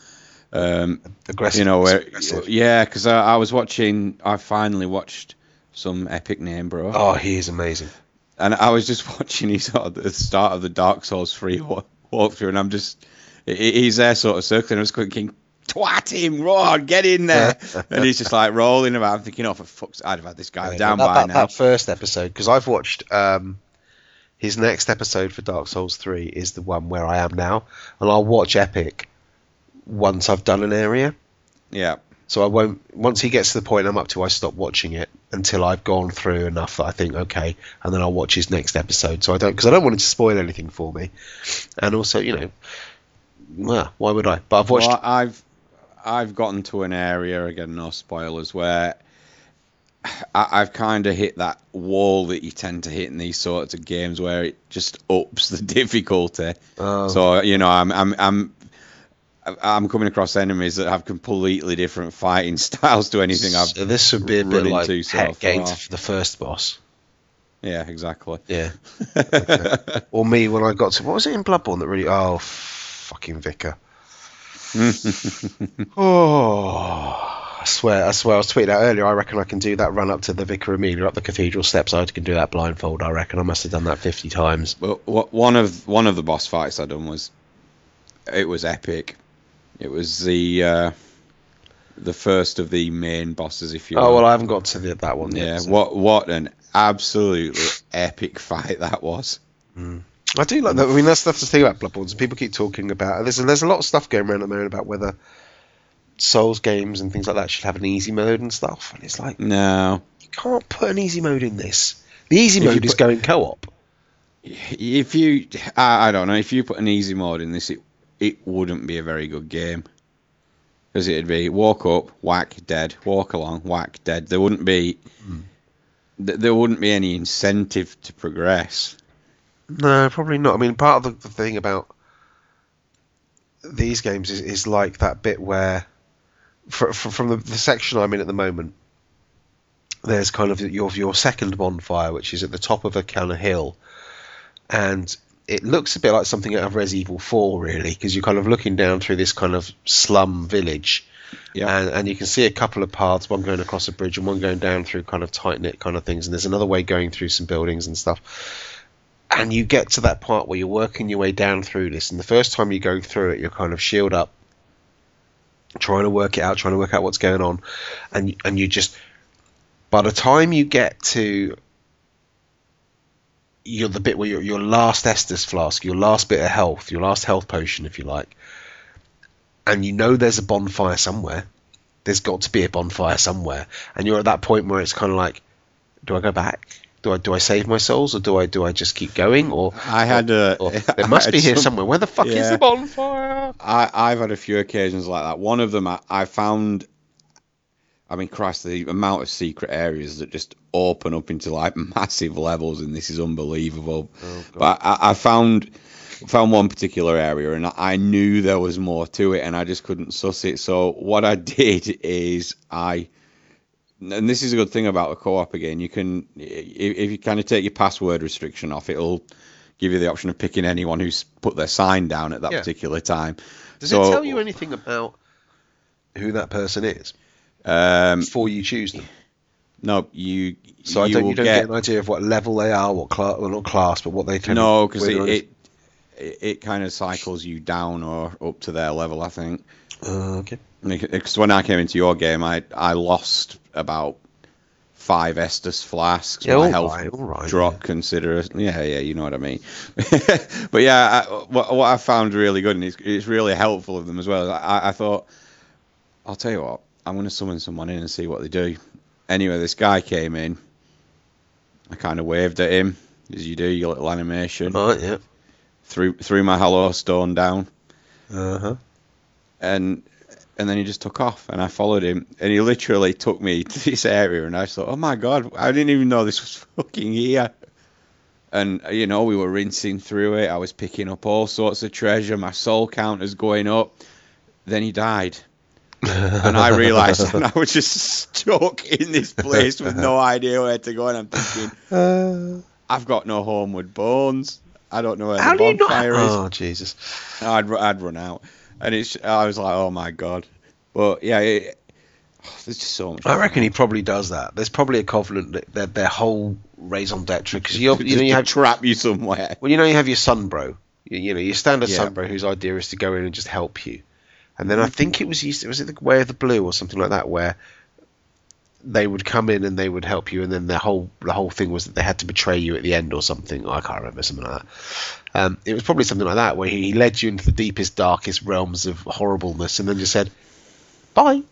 Um, Aggressive. you know, where, aggressive. yeah, because I, I was watching. I finally watched some EpicNameBro. Oh, he is amazing. and I was just watching his sort of the start of the Dark Souls 3 wa- walkthrough, and I'm just he's there sort of circling. I was thinking, twat him, Ron, get in there, and he's just like rolling about. I'm thinking, oh for fuck's, I'd have had this guy Yeah, down that, by that, now. that first episode, because I've watched um, his next episode for Dark Souls 3 is the one where I am now, and I'll watch Epic once I've done an area. Yeah, So I won't. Once he gets to the point I'm up to, I stop watching it until I've gone through enough that I think okay, and then I'll watch his next episode. So I don't because I don't want it to spoil anything for me, and also you know, well, why would I? But I've watched. well, I've I've gotten to an area again, no spoilers, where I, I've kind of hit that wall that you tend to hit in these sorts of games, where it just ups the difficulty. Oh. So you know, I'm I'm I'm I'm coming across enemies that have completely different fighting styles to anything I've. so this would be a bit like into so Heck getting the first boss. Yeah, exactly. Yeah. Or me when I got to what was it in Bloodborne that really? Oh, fucking Vicar. Oh, I swear, I swear. I was tweeting out earlier. I reckon I can do that run up to the Vicar Amelia up the cathedral steps. I can do that blindfold. I reckon I must have done that fifty times. Well, wh- one of one of the boss fights I done was it was epic. It was the uh, the first of the main bosses, if you will. Oh well, I haven't got to the, that one yet. yeah. so- What what an absolutely epic fight that was. I do like that. I mean, that's that's the thing about Bloodborne. People keep talking about there's there's a lot of stuff going around at the moment about whether Souls games and things like that should have an easy mode and stuff. And it's like No, you can't put an easy mode in this. The easy If mode is going co-op. if you I, I don't know if you put an easy mode in this, it it wouldn't be a very good game. Because it'd be walk up, whack, dead, walk along, whack, dead. There wouldn't be hmm. th- there wouldn't be any incentive to progress. No, probably not. I mean, part of the, the thing about these games is, is like that bit where, fr fr from the, the section I'm in at the moment, there's kind of your your second bonfire, which is at the top of a kind of hill, and it looks a bit like something out of Res Evil 4, really, because you're kind of looking down through this kind of slum village. Yeah. And, and you can see a couple of paths, one going across a bridge and one going down through kind of tight knit kind of things. And there's another way going through some buildings and stuff. And you get to that part where you're working your way down through this. And the first time you go through it, you're kind of shield up, trying to work it out, trying to work out what's going on. And, and you just, by the time you get to you're the bit where your your last Estus flask, your last bit of health, your last health potion, if you like, and you know there's a bonfire somewhere. There's got to be a bonfire somewhere, and you're at that point where it's kind of like, do I go back? Do I do I save my souls, or do I do I just keep going? Or I had a. or there must be here some- somewhere. Where the fuck is the bonfire? I, I've had a few occasions like that. One of them, I, I found. I mean, Christ, the amount of secret areas that just open up into like massive levels, and this is unbelievable. Oh, but I, I found found one particular area, and I knew there was more to it, and I just couldn't suss it. So what I did is I. And this is a good thing about the co-op again. You can, if, you kind of take your password restriction off, it'll give you the option of picking anyone who's put their sign down at that Yeah. particular time. Does So- it tell you anything about who that person is Um, before you choose them? no, you. So I don't, you don't get, get an idea of what level they are, what class, well not class, but what they tend no, because it, it it it kind of cycles you down or up to their level. I think. Uh, okay. Because when I came into your game, I I lost about five Estus flasks. Yeah, My all health right, all right. dropped considerably. Yeah, yeah, you know what I mean. but yeah, I, what, what I found really good, and it's, it's really helpful of them as well. I, I thought, I'll tell you what, I'm going to summon someone in and see what they do. Anyway, this guy came in. I kind of waved at him, as you do, your little animation. Right, yeah. Threw threw my hollow stone down, Uh huh. and and then he just took off, and I followed him, and he literally took me to this area, and I thought, oh my god, I didn't even know this was fucking here. And you know, we were rinsing through it. I was picking up all sorts of treasure. My soul count is going up. Then he died, and I realised, and I was just stuck in this place with no idea where to go. And I'm thinking, Uh, I've got no homeward bones. I don't know where how the do you not? bonfire is. Oh Jesus! I'd I'd run out, and it's I was like, oh my god. But yeah, it, there's just so much. I reckon he probably does that. There's probably a covenant that their, their whole raison d'etre because you you know you have trap you somewhere. well you know you have your sunbro you, you know your standard Yeah. sunbro whose idea is to go in and just help you, and then I think it was used was it the Way of the Blue or something like that where they would come in and they would help you, and then the whole the whole thing was that they had to betray you at the end or something. I can't remember something like that. Um, it was probably something like that where he led you into the deepest, darkest realms of horribleness, and then just said, "Bye."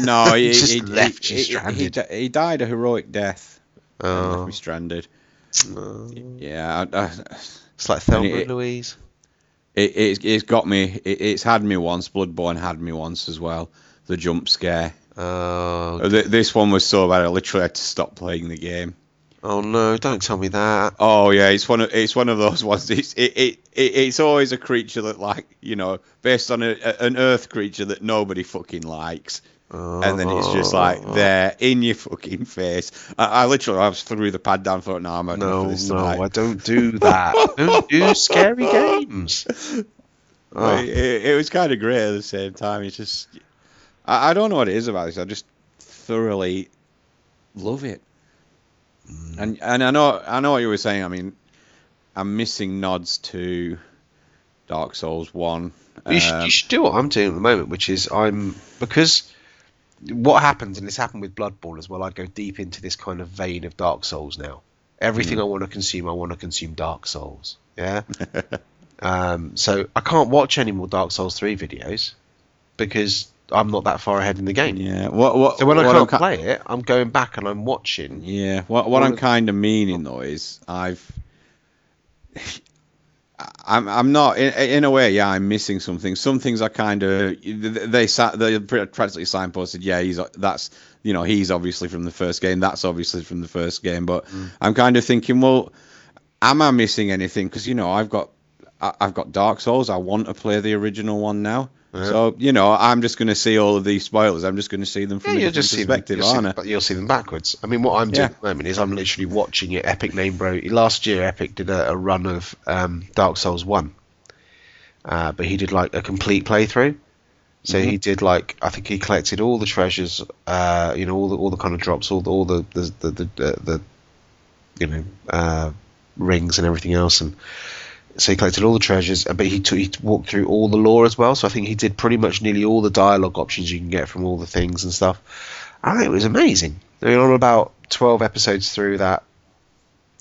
No, he, Just he, left he, you stranded. He, he died a heroic death. and left Oh, me stranded. no. Yeah, I, I, it's like Thelma And it- and Louise. It, it's, it's got me. It, it's had me once. Bloodborne had me once as well. The jump scare. Oh, Uh, th- This one was so bad. I literally had to stop playing the game. oh no! Don't tell me that. Oh yeah, it's one of it's one of those ones. It's it, it, it it's always a creature that like you know based on a- an Earth creature that nobody fucking likes, and then it's just like Oh. there in your fucking face. I, I literally I was threw the pad down, thought, no, I'm not No, for this no, tonight. I don't do that. don't do scary games. Oh, It, it was kind of great at the same time. It's just I, I don't know what it is about this. I just thoroughly love it. Mm. And and I know I know what you were saying. I mean, I'm missing nods to Dark Souls One. you, should, Um, you should do what I'm doing at the moment, which is I'm because what happens, and it's happened with Blood Bloodborne as well. I go deep into this kind of vein of Dark Souls now. Everything I want to consume, I want to consume Dark Souls. Yeah. um, so I can't watch any more Dark Souls three videos because I'm not that far ahead in the game. yeah. What what So when I can't I'm play it, I'm going back and I'm watching. Yeah. What what I'm kind of meaning though is I've. I'm I'm not in, in a way yeah I'm missing something some things are kind of they sat they practically signposted yeah he's that's you know he's obviously from the first game that's obviously from the first game. But Mm. I'm kind of thinking well am I missing anything? Because you know I've got I've got Dark Souls. I want to play the original one now Yeah. So you know, I'm just going to see all of these spoilers. I'm just going to see them from Yeah, a you'll different just see them, perspective, see aren't them, I? but you'll see them backwards. I mean, what I'm doing Yeah. at the moment is I'm literally watching it. EpicNameBro. Last year, Epic did a, a run of um, Dark Souls One, uh, but he did like a complete playthrough. So Mm-hmm. he did like I think he collected all the treasures, uh, you know, all the all the kind of drops, all the all the the the, the, the, the you know uh, rings and everything else, and so he collected all the treasures. But he he walked through all the lore as well. So I think he did pretty much nearly all the dialogue options you can get from all the things and stuff. I think it was amazing. I mean, I'm about twelve episodes through that,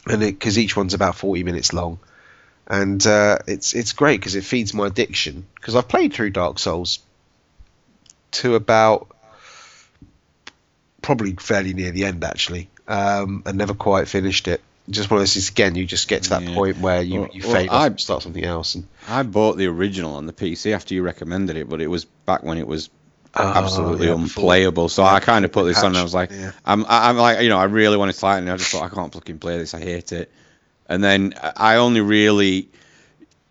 and because each one's about forty minutes long, and uh, it's it's great because it feeds my addiction. Because I've played through Dark Souls to about probably fairly near the end actually, um, and never quite finished it. Just one of those things again. You just get to that Yeah. point where you, Well- you well, fade off I- and start something else. And I bought the original on the PC after you recommended it, but it was back when it was Oh, absolutely yeah, unplayable. So yeah, I kind of put this on, and I was like. I'm, I'm like, you know, I really wanted to it, and I just thought I can't fucking play this. I hate it. And then I only really,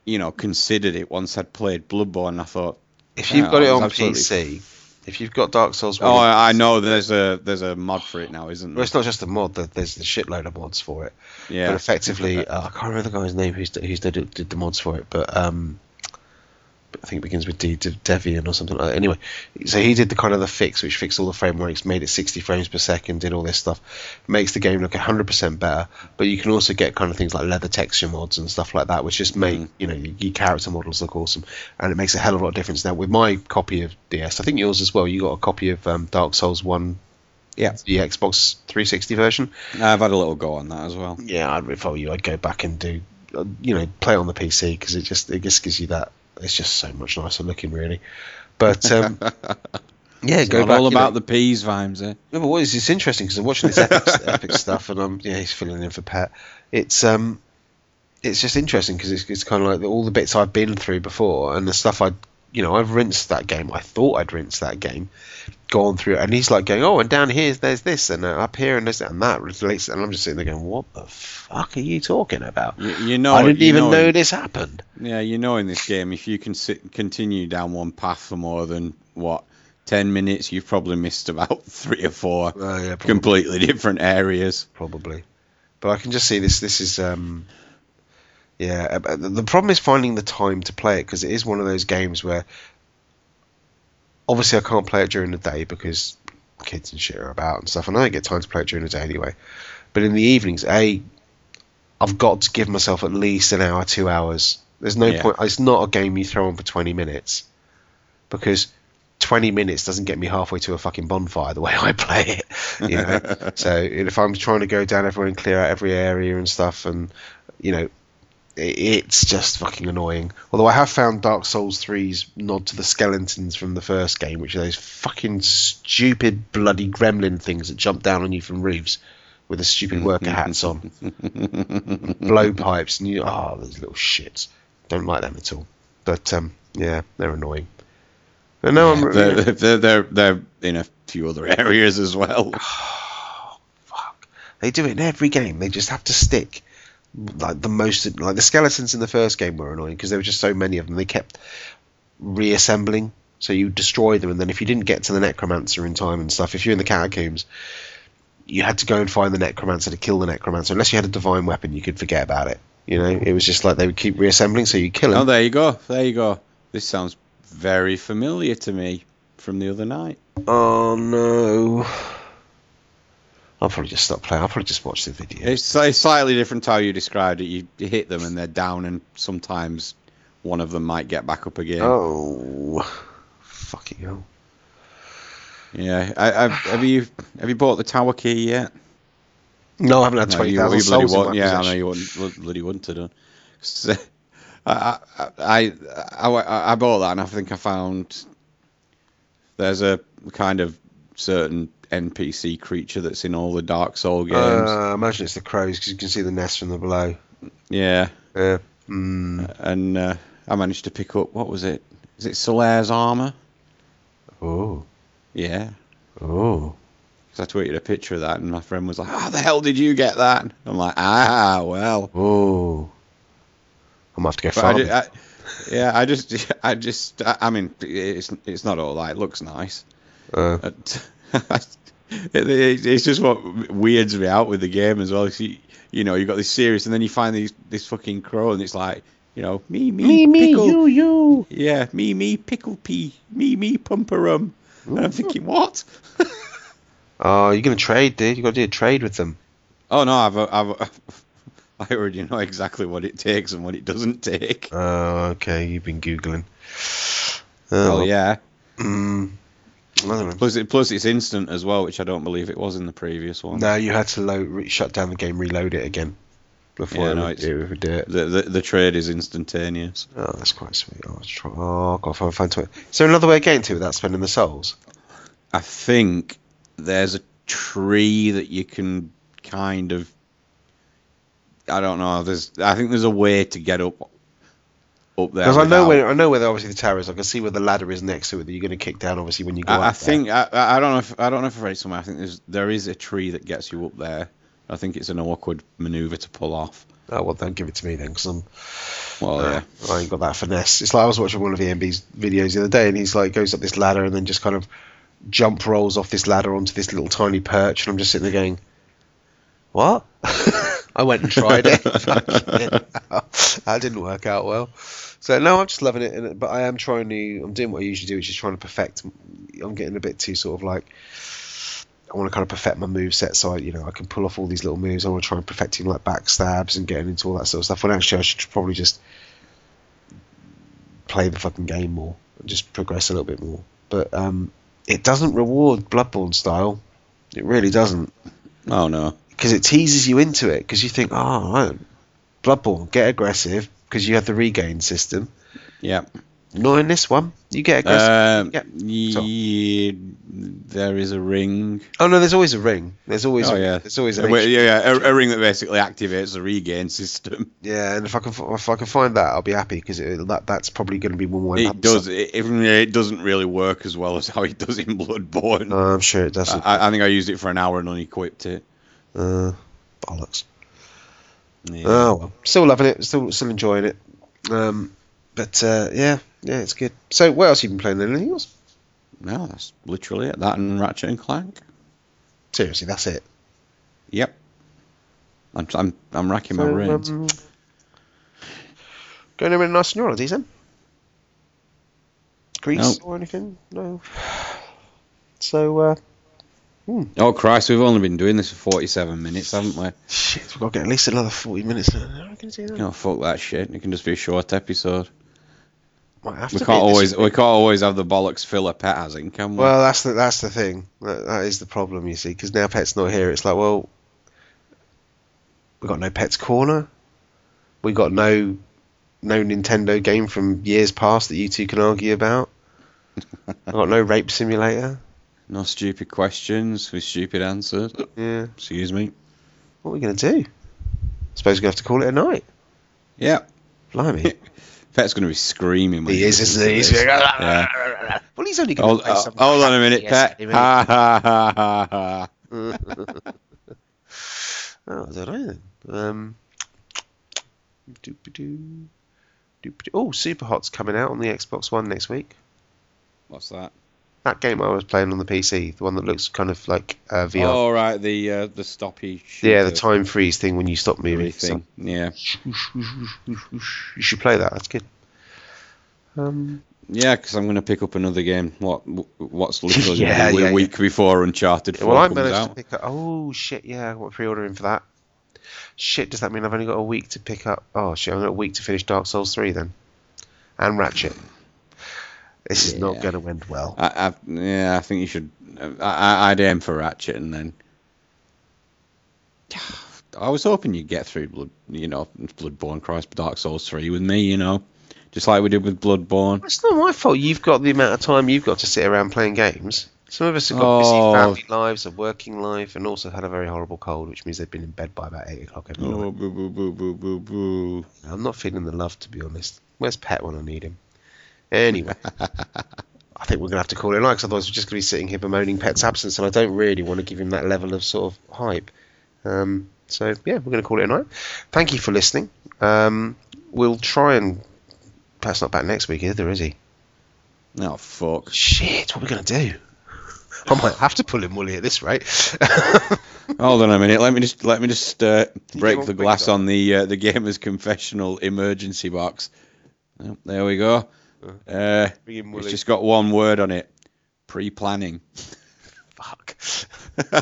you know, considered it once I'd played Bloodborne. And I thought, if you've got it on PC, if you've got Dark Souls, oh, I I know there's a there's a mod for it now, isn't there? Well, it's not just a mod. There's a shitload of mods for it. Yeah. But effectively, uh, I can't remember the guy's name who's who's did, did the mods for it, but um, I think it begins with D, D Devian or something like that. Anyway, so he did the kind of the fix, which fixed all the frameworks, made it 60 frames per second, did all this stuff, makes the game look 100% better. But you can also get kind of things like leather texture mods and stuff like that, which just make Mm. you know your, your character models look awesome, and it makes a hell of a lot of difference. Now with my copy of DS, I think yours as well. You got a copy of um, Dark Souls One, Yeah. the Xbox 360 version. I've had a little go on that as well. Yeah, I'd, if I were you, I'd go back and do, uh, you know, play on the PC because it just it just gives you that. It's just so much nicer looking, really. But um, yeah, It's go back. all you know- about the peas, Vimes, eh? no, but what is it's interesting because I'm watching this epic, epic stuff, and I'm yeah, he's filling in for Pet. It's um, it's just interesting because it's, it's kind of like all the bits I've been through before, and the stuff I, you know, I've rinsed that game. I thought I'd rinsed that game, gone through, and he's like going, oh, and down here there's this, and uh, up here and this and that relates, and I'm just sitting there going, what the fuck are you talking about? You, you know, I didn't even know, know in- this happened. Yeah, you know, in this game, if you can sit, continue down one path for more than what ten minutes, you've probably missed about three or four Uh, yeah, completely different areas. probably. But I can just see this. This is um, yeah. uh, the problem is finding the time to play it because it is one of those games where obviously I can't play it during the day because kids and shit are about and stuff, and I don't get time to play it during the day anyway. But in the evenings, a I've got to give myself at least an hour, two hours. There's no Yeah. point. It's not a game you throw on for 20 minutes because 20 minutes doesn't get me halfway to a fucking bonfire the way I play it. You know. so if I'm trying to go down everywhere and clear out every area and stuff, and you know, it's just fucking annoying. Although I have found Dark Souls 3's nod to the skeletons from the first game, which are those fucking stupid bloody gremlin things that jump down on you from roofs with the stupid worker hats on, blowpipes, and you oh those little shits. Don't like them at all. But um, yeah, they're annoying. And now I'm They're, they're, they're, they're in a few other areas as well. fuck. They do it in every game. They just have to stick like the most like the skeletons in the first game were annoying because there were just so many of them. They kept reassembling, so you destroy them, and then if you didn't get to the necromancer in time and stuff, if you're in the catacombs, you had to go and find the necromancer to kill the necromancer. Unless you had a divine weapon, you could forget about it. You know, it was just like they would keep reassembling, so you kill it. Oh, there you go. There you go. This sounds very familiar to me from the other night. Oh no. I'll probably just stop playing. I'll probably just watch the video. It's, sli- slightly different to how you described it. You, you hit them and they're down, and sometimes one of them might get back up again. Oh, fucking hell. Yeah. I, I, have you have you bought the tower key yet? No, I haven't had No, twenty you, thousand souls in my won't. Yeah, I know you wouldn't. Bloody wouldn't have done. So, I, I, I, I, I bought that, and I think I found there's a kind of certain NPC creature that's in all the Dark Soul games. Uh, I imagine it's the crows because you can see the nest from the below. yeah, Yeah. Mm. and uh, I managed to pick up what was it? Is it Solaire's armor? Oh. Yeah. Oh. Because I tweeted a picture of that, and my friend was like, "How the hell did you get that?" I'm like, "Ah, well." Oh. I'm gonna have to go But I, farming. did, I, Yeah, I just, I just, I I mean, it's it's not all that. It looks nice. Uh, But it's just what weirds me out with the game as well. You, you know, you got this series, and then you find these this fucking crow, and it's like, you know, me, me, me, pickle, you. You. Yeah, me, me, pickle pea, me, me, pumperum. And I'm thinking, what? Oh, you're gonna trade, dude. You got to do a trade with them. Oh no, I've, I've, I already know exactly what it takes and what it doesn't take. Oh, okay. You've been googling. Oh yeah. Mm, I don't know. Plus, it, plus it's instant as well, which I don't believe it was in the previous one. No, you had to load, shut down the game, reload it again before Yeah, it, no, would, it would do it. The, the the trade is instantaneous. Oh, that's quite sweet. Oh, let's try. Oh, I've got to find, it. Is there another way of getting to it without spending the souls? I think there's a tree that you can kind of. I don't know. There's. I think there's a way to get up. Up there. Because I know where I know where the, obviously the tower is. I can see where the ladder is next to it that you're going to kick down. Obviously, when you go up I, I think I, I don't know if I don't know if I've read somewhere. I think there's there is a tree that gets you up there. I think it's an awkward maneuver to pull off. Oh well, don't give it to me then, because I'm. Well, uh, yeah. I ain't got that finesse. It's like I was watching one of EMB's videos the other day, and he's like goes up this ladder and then just kind of jump rolls off this ladder onto this little tiny perch, and I'm just sitting there going, "What?" I went and tried it. that didn't work out well. So no, I'm just loving it, and- but I am trying to. I'm doing what I usually do, which is trying to perfect. I'm getting a bit too sort of like. I want to kind of perfect my move set, so I, you know, I can pull off all these little moves. I want to try and perfecting like backstabs and getting into all that sort of stuff. When actually, I should probably just play the fucking game more and just progress a little bit more. But um, it doesn't reward Bloodborne style. It really doesn't Oh no. because it teases you into it because you think, oh, Bloodborne, get aggressive because you have the regain system. Yeah. Not in this one. You get aggressive. Um, Yeah. There is a ring. oh no, there's always a ring. There's always. Oh a, yeah. There's always Uh, well, yeah, yeah, a, a ring that basically activates the regain system. yeah. And if I can, if I can find that, I'll be happy because that that's probably going to be one more. It does. It, it, it doesn't really work as well as how it does in Bloodborne. No, I'm sure it doesn't. I, I think I used it for an hour and unequipped it. Uh, bollocks. Yeah. Oh well, still loving it, still still enjoying it. Um, but uh, yeah, yeah, it's good. So what else have you been playing? Anything else? No, that's literally it. That and Ratchet and Clank. Seriously, that's it. Yep. I'm I'm, I'm racking my brains. um, going anywhere nice on your holidays then? Greece No. or anything? No. So uh, Hmm. oh Christ, we've only been doing this for 47 minutes, haven't we? shit, we've got to get at least another forty minutes. How we going to do that? No, fuck that shit. It can just be a short episode. We can't always we can't always have the bollocks filler pet has in, can we? Well, that's the that's the thing. That, that is the problem, you see, because now Pet's not here. It's like, well, we got no Pet's corner. We got no no Nintendo game from years past that you two can argue about. I got no rape simulator. No stupid questions with stupid answers. Yeah, Excuse me. what are we gonna do? I suppose we're gonna have to call it a night. Yeah. Blimey, Pet's going to be screaming. When he is, isn't he? He's going, Yeah. Well, he's only gonna Hold, play uh, some hold on a minute, Pet. Ha ha ha ha ha. Oh, I don't know then. Um, doop-a-doo, doop-a-doo. Oh, Superhot's coming out on the Xbox One next week. What's that? That game I was playing on the PC, the one that looks kind of like uh, VR. Oh right, the uh, the stoppy. yeah, the time freeze thing when you stop moving. thing. Yeah, You should play that. That's good. Um, yeah, because I'm going to pick up another game. What what's literally Yeah, yeah, a week before Uncharted 4 well, I managed out. to pick up. Oh shit! Yeah, got pre-ordering for that. Shit, does that mean I've only got a week to pick up? Oh shit, I've got a week to finish Dark Souls three then, and Ratchet. This is not going to end well. I, I, yeah, I think you should. I, I- I'd aim for Ratchet and then. I was hoping you'd get through Blood, you know, Bloodborne, Christ, Dark Souls 3 with me, you know, just like we did with Bloodborne. It's not my fault. You've got the amount of time you've got to sit around playing games. Some of us have got Oh. busy family lives, a working life, and also had a very horrible cold, which means they've been in bed by about eight o'clock every Oh, night. boo, boo, boo. I'm not feeling the love, to be honest. Where's Pet when I need him? Anyway, I think we're going to have to call it a night, 'cause otherwise we're just going to be sitting here bemoaning Pet's absence, and I don't really want to give him that level of sort of hype. Um, so, yeah, we're going to call it a night. Thank you for listening. Um, we'll try and Pat's not back next week either, is he? Oh fuck. Shit, what are we gonna do? I might have to pull him Wooly at this rate. Hold on a minute. Let me just let me just uh, break the glass on the uh, the gamer's confessional emergency box. Oh, there we go. Uh, it's just got one word on it. Pre-planning. Fuck.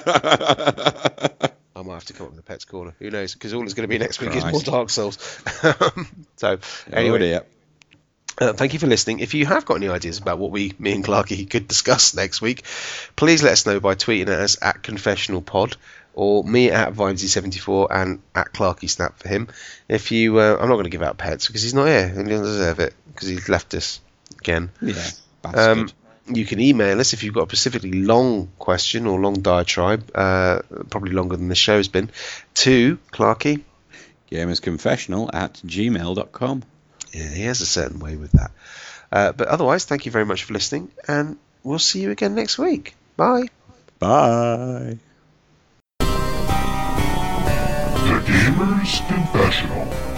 I might have to come up with a pet's corner. Who knows? Because all it's going to be next week is more Dark Souls. so, oh anyway, dear. Uh, thank you for listening. If you have got any ideas about what we, me and Clarky, could discuss next week, please let us know by tweeting at us at Confessional Pod or me at Vimesy74 and at Clarky Snap for him. If you, uh, I'm not going to give out pets because he's not here and he doesn't deserve it because he's left us again. Yeah. Um, you can email us if you've got a specifically long question or long diatribe, uh, probably longer than the show's been, to Clarky. Gamersconfessional at gmail.com. Yeah, he has a certain way with that. Uh, but otherwise, thank you very much for listening, and we'll see you again next week. Bye. Bye. The Gamer's Confessional.